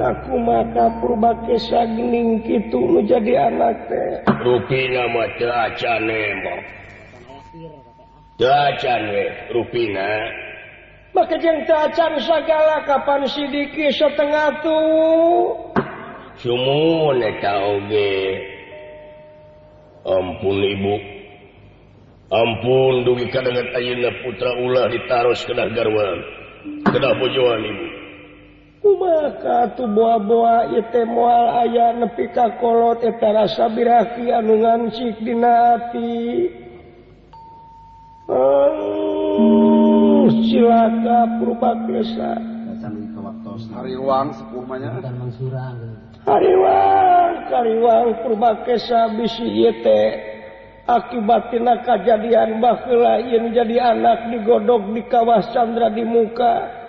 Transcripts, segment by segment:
kaku maka purba gitu itu menjadi anak teh. Ruina ruina maka yang tacan segala kapan sidiki setengah tuh sumun oge ampun ibu. Ampun dugi kadangan ayeuna putra ulah ditaros ke garwan kedah bojoan ibu. maka tuh buah-boa ite mual aya nepi kakolot etara sabiraki anu ngansik dina ati. Oh, silaka purba biasa hariwang sepumanya hariwang kariwang purba kesa bisi yete akibatina kejadian bakela yang jadi anak digodok di kawah Chandra di muka.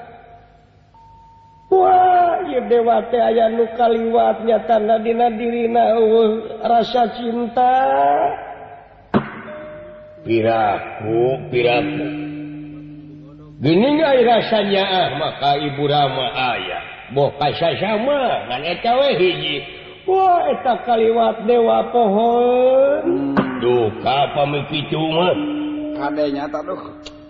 Wah dewate aya luka liwatnya tanda dina dirina uh, rasa cinta. Piraku piraku. Gini rasanya ah maka ibu Rama ayah boh kasih sama ngan eta we hiji. Wah eta kaliwat dewa pohon. Duka pamiki cuma. Kadenya tak duh.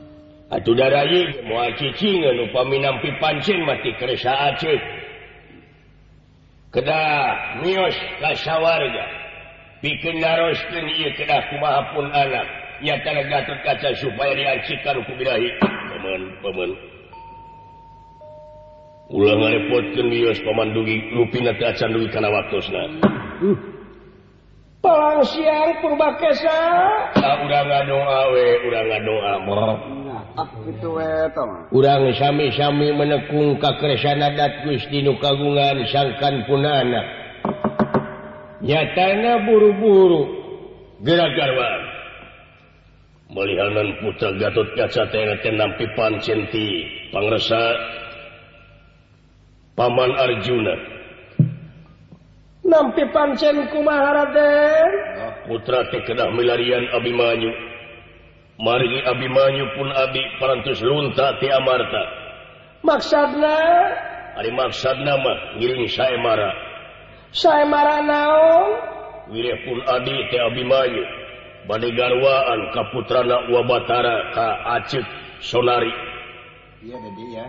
Atuh darayi mau cicingan lupa minampi pancin mati keresa Aceh kedah mios kasawarga. Bikin naroskan iya kedah kumaha pun anak. Ya kena gatot kaca supaya diancikan kubirahi. paman pemen. Ulah ngarepotkan mios paman pamandugi lupina teacan dugi kana waktosna. Uh. Palang siang purba purbakesa. Nah, udah ngadoa we, udah ngadoa. Maaf. urang sami-sami menekung kakresan adat Gustinu kagungan sangkan punana. Nyatana buru-buru. Geragarwa melihanan putra Gatot Kaca tenampi pancenti pangresa Paman Arjuna. Nampi pancen kumaha Raden? Putra teh milarian Abimanyu. Maringi Abimanyu pun Abi parantus lunta ti Amarta. Maksudna ari maksudna mah ngiring saemara. marah naon? Wirih pun Adi ti Abimanyu. Bade garwaan ka putrana Wabatara ka Acik Sonari. Iya jadi ya.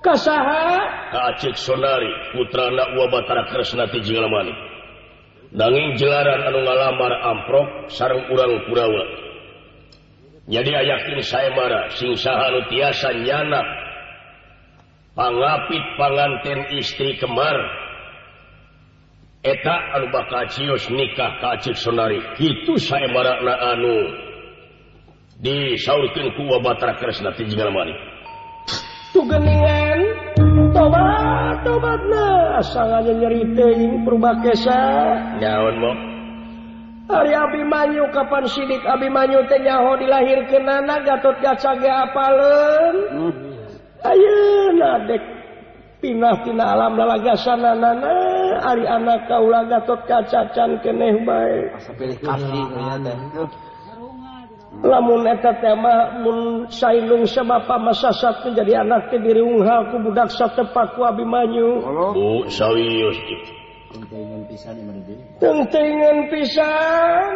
Kasaha? Ka Acik Sonari putrana Wabatara Kresna ti Jinglamani. Nanging jelaran anu ngalamar amprok sareng urang Kurawa. jadi yakin saya marah singsahan tiasa nyana pangapit panganten istri kemar eta anu bakal cius nikah kacik sonari. Itu saya marah na anu. Disaurkeun ku Batra Kresna ti jigal mani tugeningan tobat tobatna. Asal aja nyeri teuing purbakesa nyaon mah hari Abimanyu kapan sidik Abimanyu tenyaho dilahir ke nana Gatot Gacaga ge mm -hmm. Ayeuna dek pinah tina alam lalagasana nana Ari anak kaula Gatot Kacacan keneh bae Lamun eta tema mun sailung sama pamasasat menjadi anak teh diriunghal ku budak satepak ku Abimanyu. Oh, serius. pentingan pisan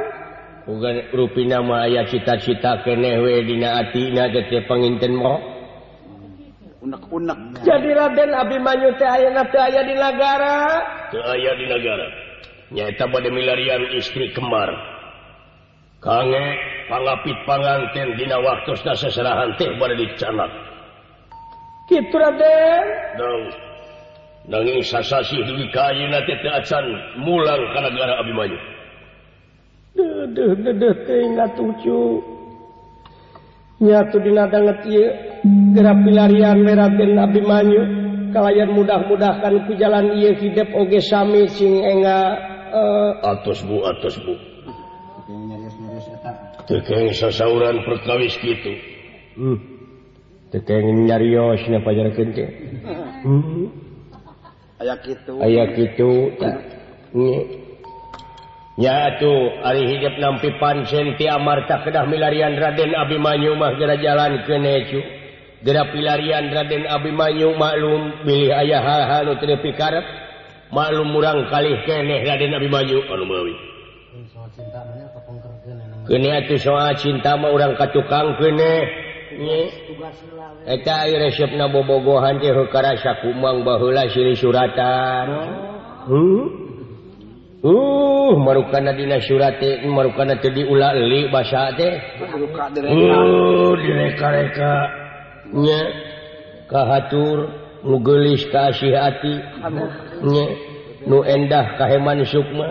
rui nama aya cita-cita keneh we dina ati na kenehdinati penginten mau jadi Raden Abimanyu teh ayeuna teh aya di negara aya di negara nyata pada milarian istri kembar. kange pangapit panganten dina waktu seserahan teh pada dicanak. Kitu Raden. Dong. nanging sasasi dugi kayu nanti teacan mulang ka negara Abimanyu. Dedeh dedeh teh ngatucu. Nyatu di nadanget iya gerak pilarian meratin Abimanyu kalayan mudah-mudahkan ku jalan iya hidup oge sami sing enga uh... atos bu atos bu. Tekeng sasauran perkawis gitu. Hmm. Tekeng nyarios nya pajar kente. Hmm. aya gitu nyatu ari hidup nampi pansen ti amarta kedah milarian Raden Abimanyu mah gera jalan ke necu. Gera pilarian Raden Abimanyu maklum pilih ayah hal-hal nu teu pikarep maklum murang kalih keneh Raden Abimanyu. Anu meuli kene atuh soal cinta mah urang ka tukang keneh. na bobogohan kumang bahula siri suratan. Hmm? uh merukan Dina surat merukan di ula li bahasa uh, direkanya kahatur nugelis kasih hati. Nye nu endah kaheman Sukma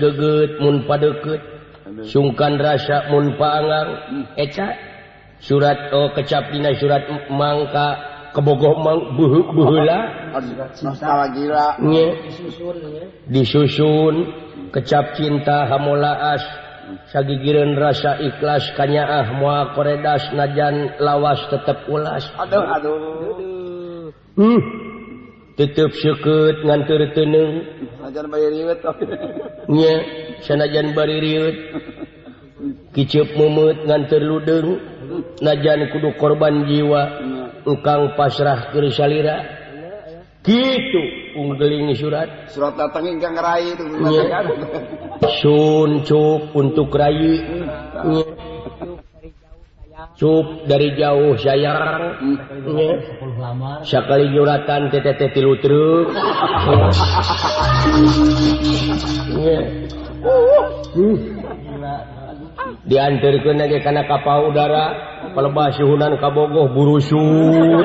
geget mun padeket sungkan rasa munpaangang eca surat Oh kecapina surat Mangka kebogomang buhuk buhula. Disusun kecap cinta hamula as. Sagigiran rasa ikhlas kanya ah mua koredas najan lawas tetap ulas. Aduh aduh. Hmm. tutup syukut ngantur tenung sanajan bari riut oh. nya sanajan bari riwet. Kicip mumut ngantur ludeng najan kudu korban jiwa engkang pasrah ke salira. Gitu unggelingi surat. Surat datang ingkang ngerai itu sun cup untuk rayi. Cup dari jauh sayang. Sekali juratan tetete tilu truk. Uh, diantarkan lagi karena kapal udara pelebah suhunan kabogoh burusu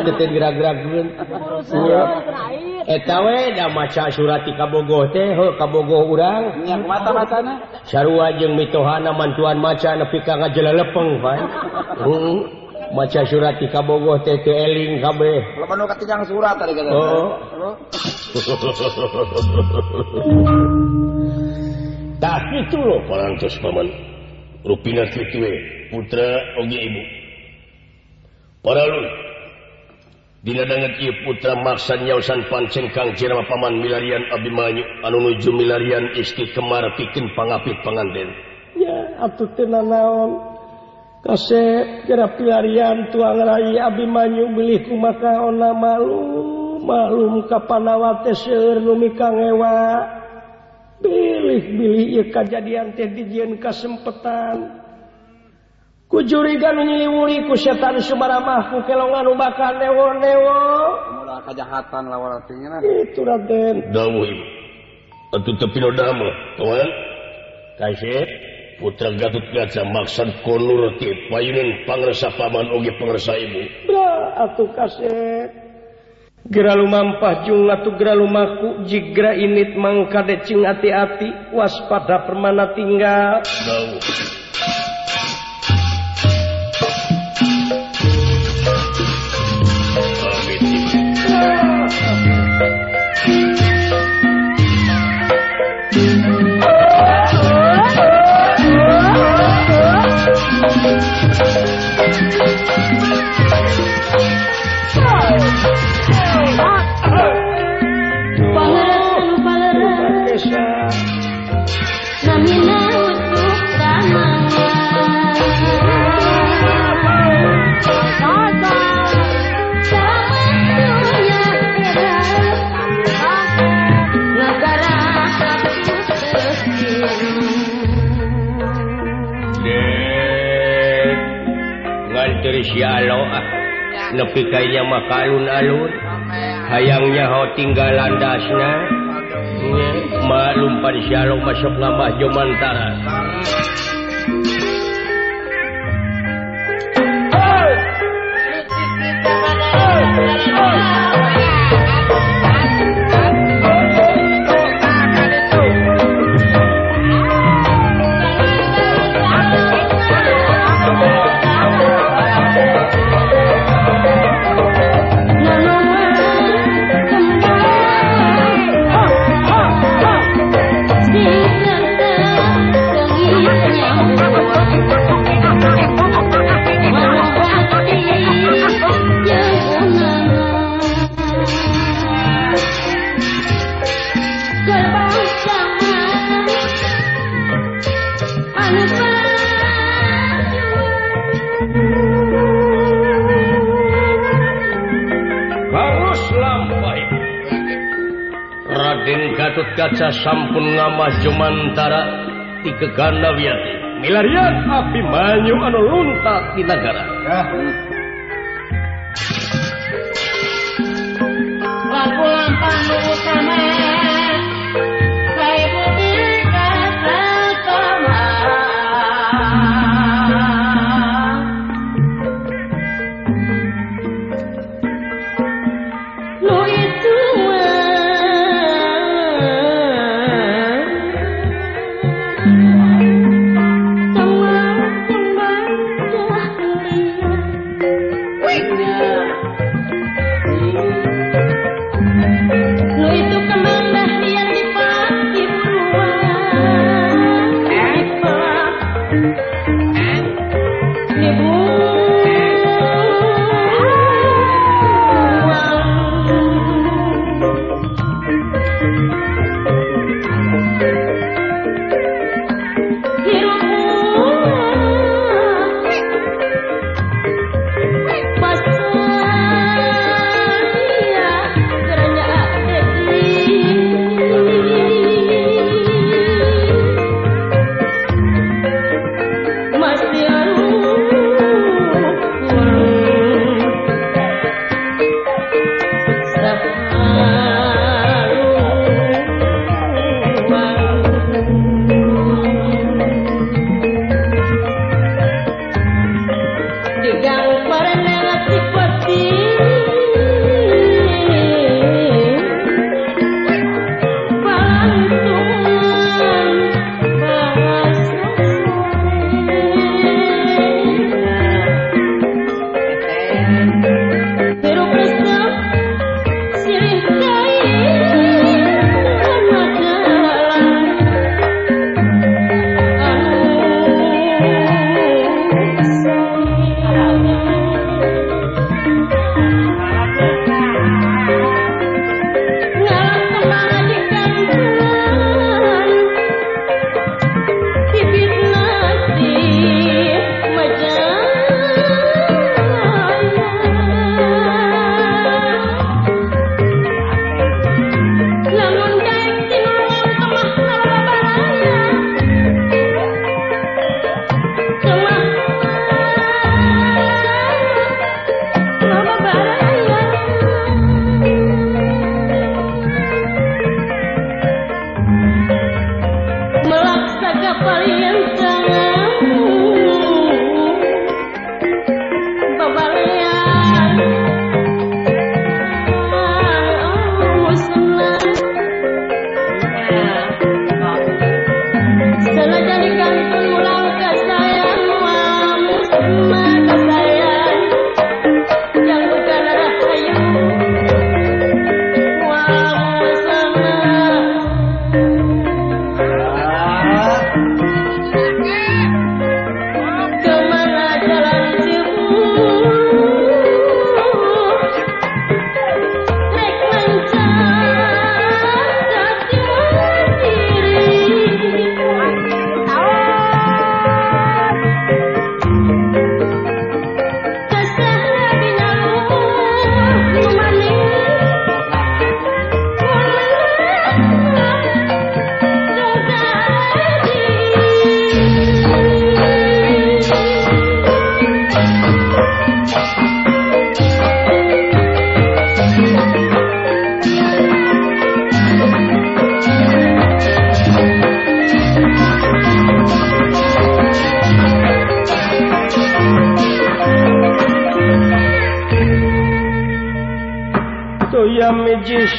tetin gerak-gerak etawe dah maca surati kabogoh teh kabogoh urang yang mata matana sarua jeung mitohana mantuan maca nepi ka ngajelelepeng pan hmm. maca surati kabogoh teh teu eling kabeh lamun katinjang surat tadi kata oh. oh. Tak itu loh orang terus paman. Rupina Kitwe, putra Oge Ibu. Para lu, Didangan ieu putra maksa nyausan pancen Kang Jerma Paman Milarian Abimanyu anu nuju milarian isti kemar pikeun pangapit panganten. Ya, atuh teu naon. Kasep kira pilarian tuang rai Abimanyu beli kumaka ona malum malum kapanawate seueur nu mikangewa. pilih-bilih kejadian teh dijian kesempatan kujurigan nyiliwuri ku setan sumara mahku kelongan ubakan newo newo mula kejahatan lawan artinya itu raden. Dawuh atuh tepi no dama kawan kasih putra gatut Kaca maksud konur ti payunan pangresa paman oge pangresa ibu. Bra atuh kasih Geralu mampacung ngatu geralumaku jigra init mangkadecing hati-hati waspada permana tinggal. nepi kayaknya maka alun-alun hayangnya ho tinggal landasnya. Maklum pan Syalom masuk nama Jomantara sampun ngamah Jumantara di keganda Wiyati milarian api manyu anu luntak di negara. Ya.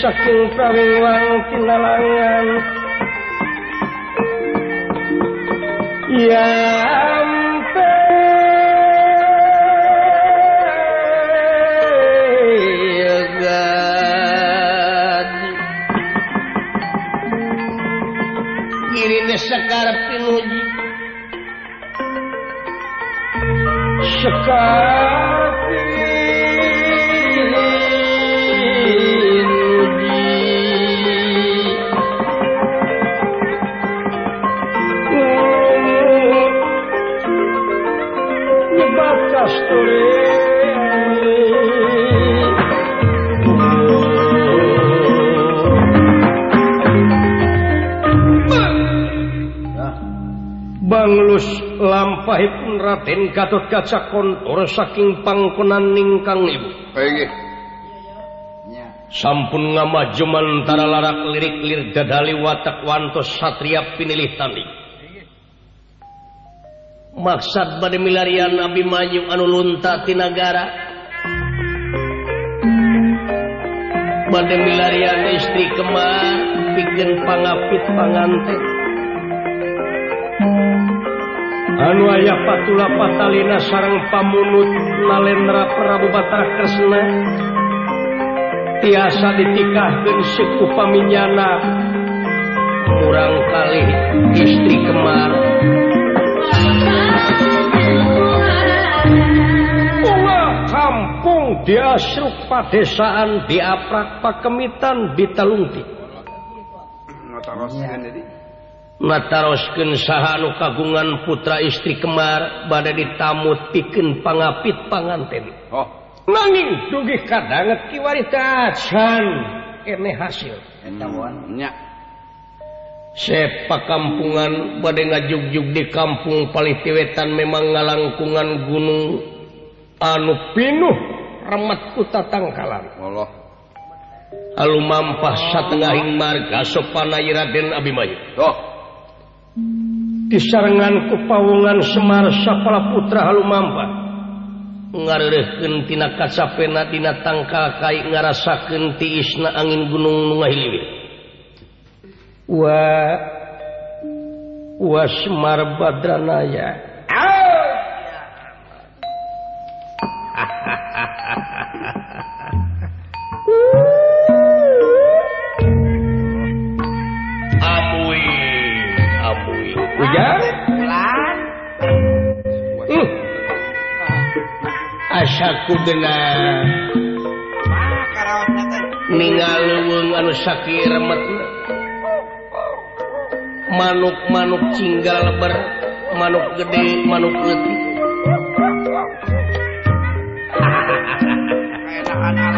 saking prawiwang tinalangan iya Raden Gatot Kaca kontor saking pangkonan ningkang ibu. Sampun ngamajuman tara larak lirik lir dadali watak wantos satria pinilih tanding. Maksad pada milarian Nabi Maju anu lunta ti negara. Pada milarian istri kemar bikin pangapit panganten. anu ayah patula patalina sarang pamunut nalendra Prabu Batara Kresna tiasa ditikahkan suku paminyana kurang kali istri kemar. Ulah kampung diasruk padesaan diaprak pakemitan di telungti. saha sahanu kagungan putra istri Kemar badai ditamut pikeun pangapit panganten. Oh. nanging dugi kadanget kiwari tacan ini hasil. Etawannya sepak kampungan badai ngajugjug di kampung paling tiwetan memang ngalangkungan gunung anu pinuh remet ku tatangkalan Allah. Alu mampah satengahing marga sopanai Raden Abimayu. Oh. disangan kepaungan Semar Sapala Putra Halumammpatina kacapenadina tangka kai ngarasa kenti isna angin gunung Nuhili wa Semar Badranaya. ku dengar ningal leweng anu sakit remet manuk-manuk cinggal leber manuk gede manuk letih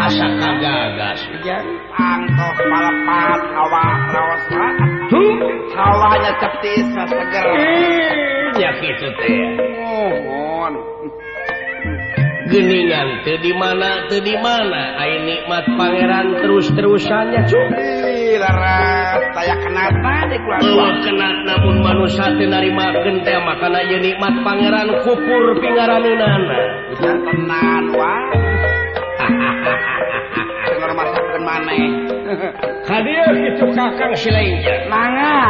asa kagagas hujan antos melepat hawa rawas hawanya ceptis seger ya gitu teh oh, oh. geningan tuh di mana tuh di mana ai nikmat pangeran terus-terusannya cuy larat saya kenapa di keluar oh, kena namun manusia teh narimakeun teh makana ye nikmat pangeran kupur pingaraneunana ujar tenan wah Dengar masakan mana? Hadir itu kakang silengja. Mangga,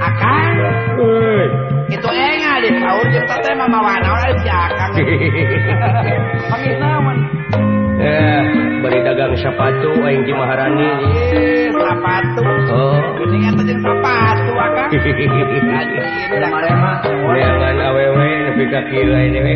akang. Hei. itu enga di sahur kita teh mah mawana ora jakang kami naon eh bari dagang sepatu aing di Maharani sepatu oh mendingan teh jeung sepatu akang anjing da mah weangan awewe nepi ka kieu dewe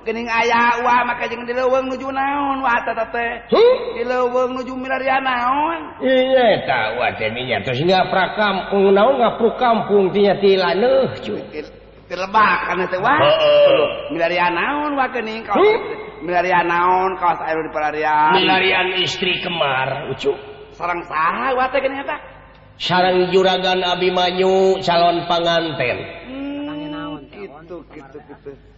Kening ayah wa maka jeung dileuweung nuju naon wa eta teh. di Dileuweung nuju milarian naon? Iya ta ah, wa teh nya tos nya kampung naon ngapru kampung tinya ti laneuh cuy. Tilebak kana teh wah. Milarian naon wa kening kaos. Milarian naon kaos air di pelarian Milarian istri kemar ucu. Sarang saha wa teh kening eta? Sarang juragan Abimanyu calon panganten. Hmm, naon? Gitu gitu.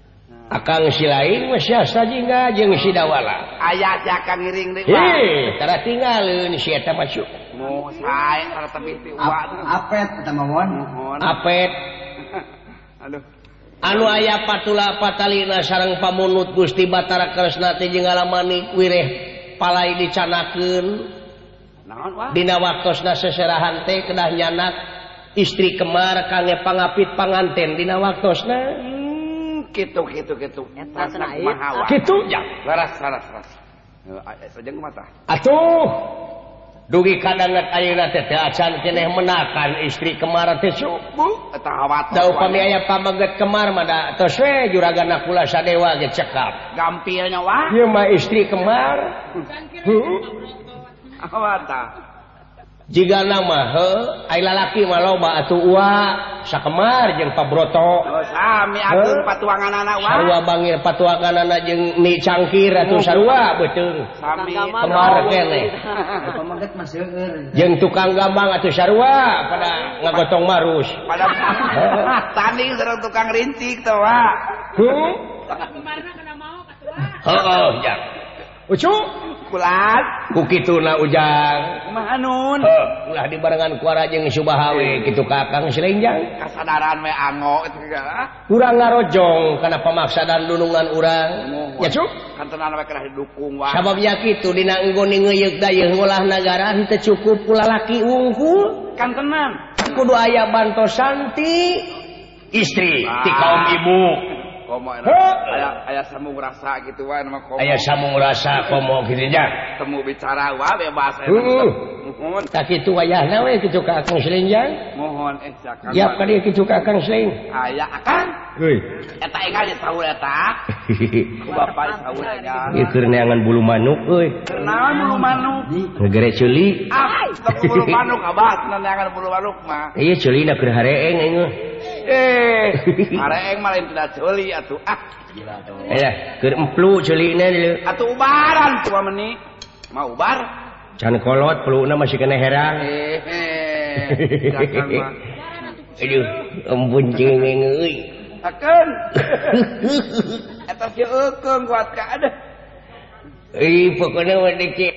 akan si lain Masjinga jeung sidawala ayat akan ngiring tinggal masuk anu aya patula patalina sarang pamunut Gusti Batara Kresnati jeung ngalamani wireh palai dicanakeun. Dina waktosna seserahan teh kedah nyanak istri kemar kangge pangapit panganten. Dina waktosna. gitu gitu gitu. Gitu? Ya laras laras laras. Eh, Sajeng mata atuh. Dugi kadangat ayeuna teh teh acan cenah menakan istri kemar teh subuh. Eta hawat da upami aya pamaget kemar mah da tos we juragan kula sadewa ge cekap. Gampilnya wah. Ieu mah istri kemar. Heeh. hawata hmm. jiga nama he ai lalaki mah loba atuh uak sakemar jeung pabroto sarua Bangir patuangan anak ni cangkir atau sarua betul Jeung tukang gambang atau sarua pada ngagotong marus. Pada tanding sareng tukang rintik tawa Oh, oh, ya. Ucu, kulat kukituna kukiuna ujangmaun ulah di barengan kuara jeung subahawe hmm. kitu kakang silenjang. Kasadaran we ango urang ngarojong kana pamaksadan dunungan urang. Ya cuk? kantenan we kerah didukung wae sabab ya kitu dina engko ngeuyeuk dayeuh ngolah nagara henteu cukup ulah laki unggul kantenan kudu aya bantosan ti istri ti ah. kaum ibu. komo aya aya sambung rasa gitu wae nama komo aya sambung rasa komo gitu nya temu bicara wae bebas. uh. mohon. Tak itu wayahna we eh, kitu ka Akang Sleng mohon eh ya kali kitu ka Akang Sleng aya Akang. Heuy eta enggal di tahu eta ku bapak tahu nya ieu keur neangan bulu manuk euy naon bulu manuk. Ngegere ceuli ah bulu manuk abah. Neangan bulu manuk mah. Ieu culi na keur hareeng engeuh eh. Hareeng mah lain tidak culi atuh. Ah. Gila keur emplu ceulina dieu. Atuh ubaran tua meni. Mau ubar. Can cankolot peluna masih kena herang. Embun eh. atas hukum buat keadaan Ih, eh, pokoknya wadikik.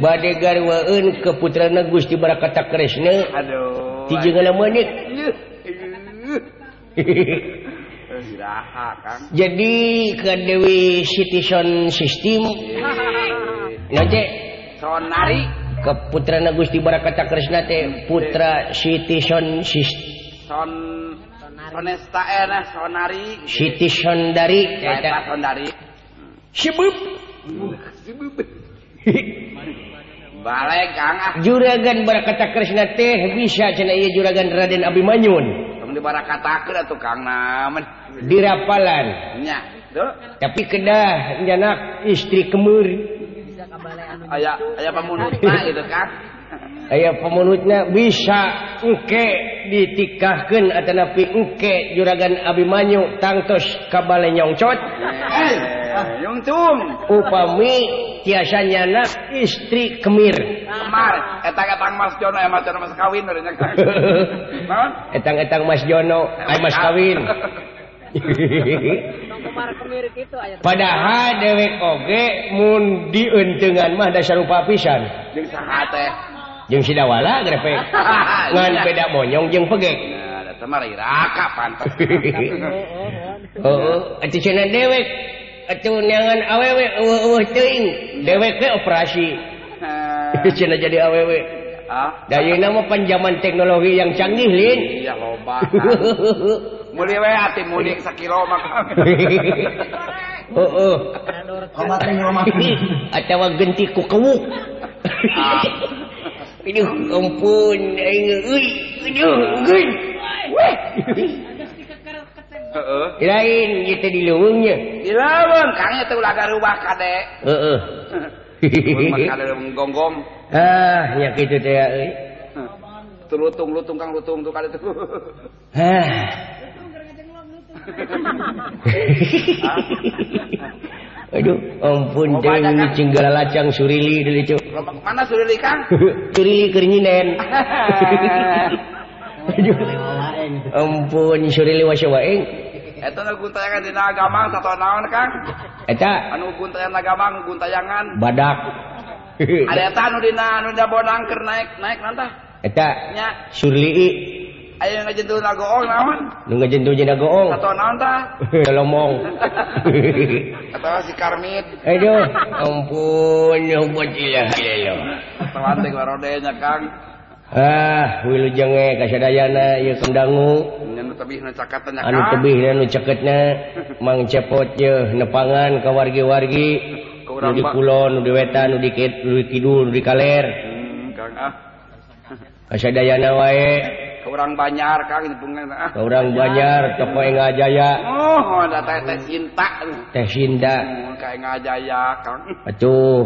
badegarwaun ke putra Gusti bara kata Krishna. Aduh. Menit jadi ke Dewi Citizen sistem nanti ke putra Gusti bara kata Krishna teh putra Citizen sistem Sonesta Sonari citizen dari. Sondari Ah. juragan berkata Krishna teh bisa juragan Raden Abimanyun dirapalannya tapi kedah janak istri kemur aya aya pemunutna gitu kan aya pemunutnya bisa engke ditikahkan atau napi eke juragan Abimanyu tangtos kabale nyongcot? Eh, Upami tiasa nyana istri kemir. Kemar. Etang etang mas jono ya mas jono mas kawin etang etang mas jono ay mas kawin. Padahal dewek oge mun dientengan mah dasar rupa pisan. Jeung saha teh? jeung sidawala grepe ngan beda monyong jeung pegek. Nah, mah raka pantas heeh oh, oh, atuh cenah dewek. Atuh neangan awewe eueuh teuing. Dewek we operasi. Cina jadi awewe. Ah, Dari nama panjaman teknologi yang canggih, Lin. Iya, loba. Muli we ati mudik sakilo mah. oh, oh. Omat ning omah. Atawa genti ku kewuk. Ah. Aduh, ampun. Lain kita di luwungnya. Di luwung, kang itu ulah rubah kade. Heeh. Makanya menggonggong. Ah, ya gitu teh euy. Tuh lutung, lutung kang lutung tuh kade tuh. Ah. Aduh, ampun oh, teh cinggala lacang surili dulu cuk. Cu. Mana surili kang? surili keur nyinen. Ampun surili wasa waeng. Eta nu guntayangan dina agamang satu naon kang? Eta Anu guntayangan agamang guntayangan. badak. Ada eta anu dina anu dina bonang keur naik naik nanta. Eta Nya, Ayo ngejentul na goong naon? Nu ngejentul jeung goong. Atau naon tah? Lomong. Atau si Karmit. Eh, Aduh, ampun, buat ilah ya. Telat teh barode nya Kang. Ah, wilu jenge kasadayana ieu kendangu. Anu tebihna cakatna Kang. Anu tebihna nu ceketna Mang Cepot ye nepangan ka wargi-wargi. Nu di kulon, nu di wetan, nu di kidul, nu di kaler. Hmm, Kang ah. Kasadayana wae. orang Banyar orang Banyar toko ngajaya oh, cinta teh Sinda atuh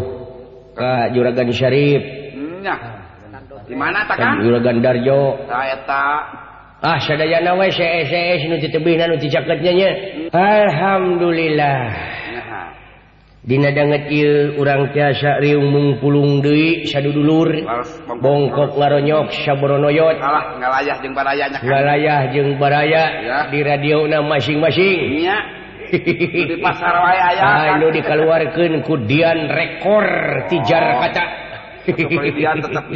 ke juragan Syarif nya di mana tak kang juragan Darjo ah sadayana we CS nu tebihna nu caketnya nya alhamdulillah dange urang tiasa riung pulung Dewi Sadulur bongkok ngaronyok saboronoyot alah ngalayah jeung barayalayah jeung baraya ya. di radio na masing-masing Di pasar wae aya ah, anu waya ku Dian rekor tijar oh. kaca. Tetap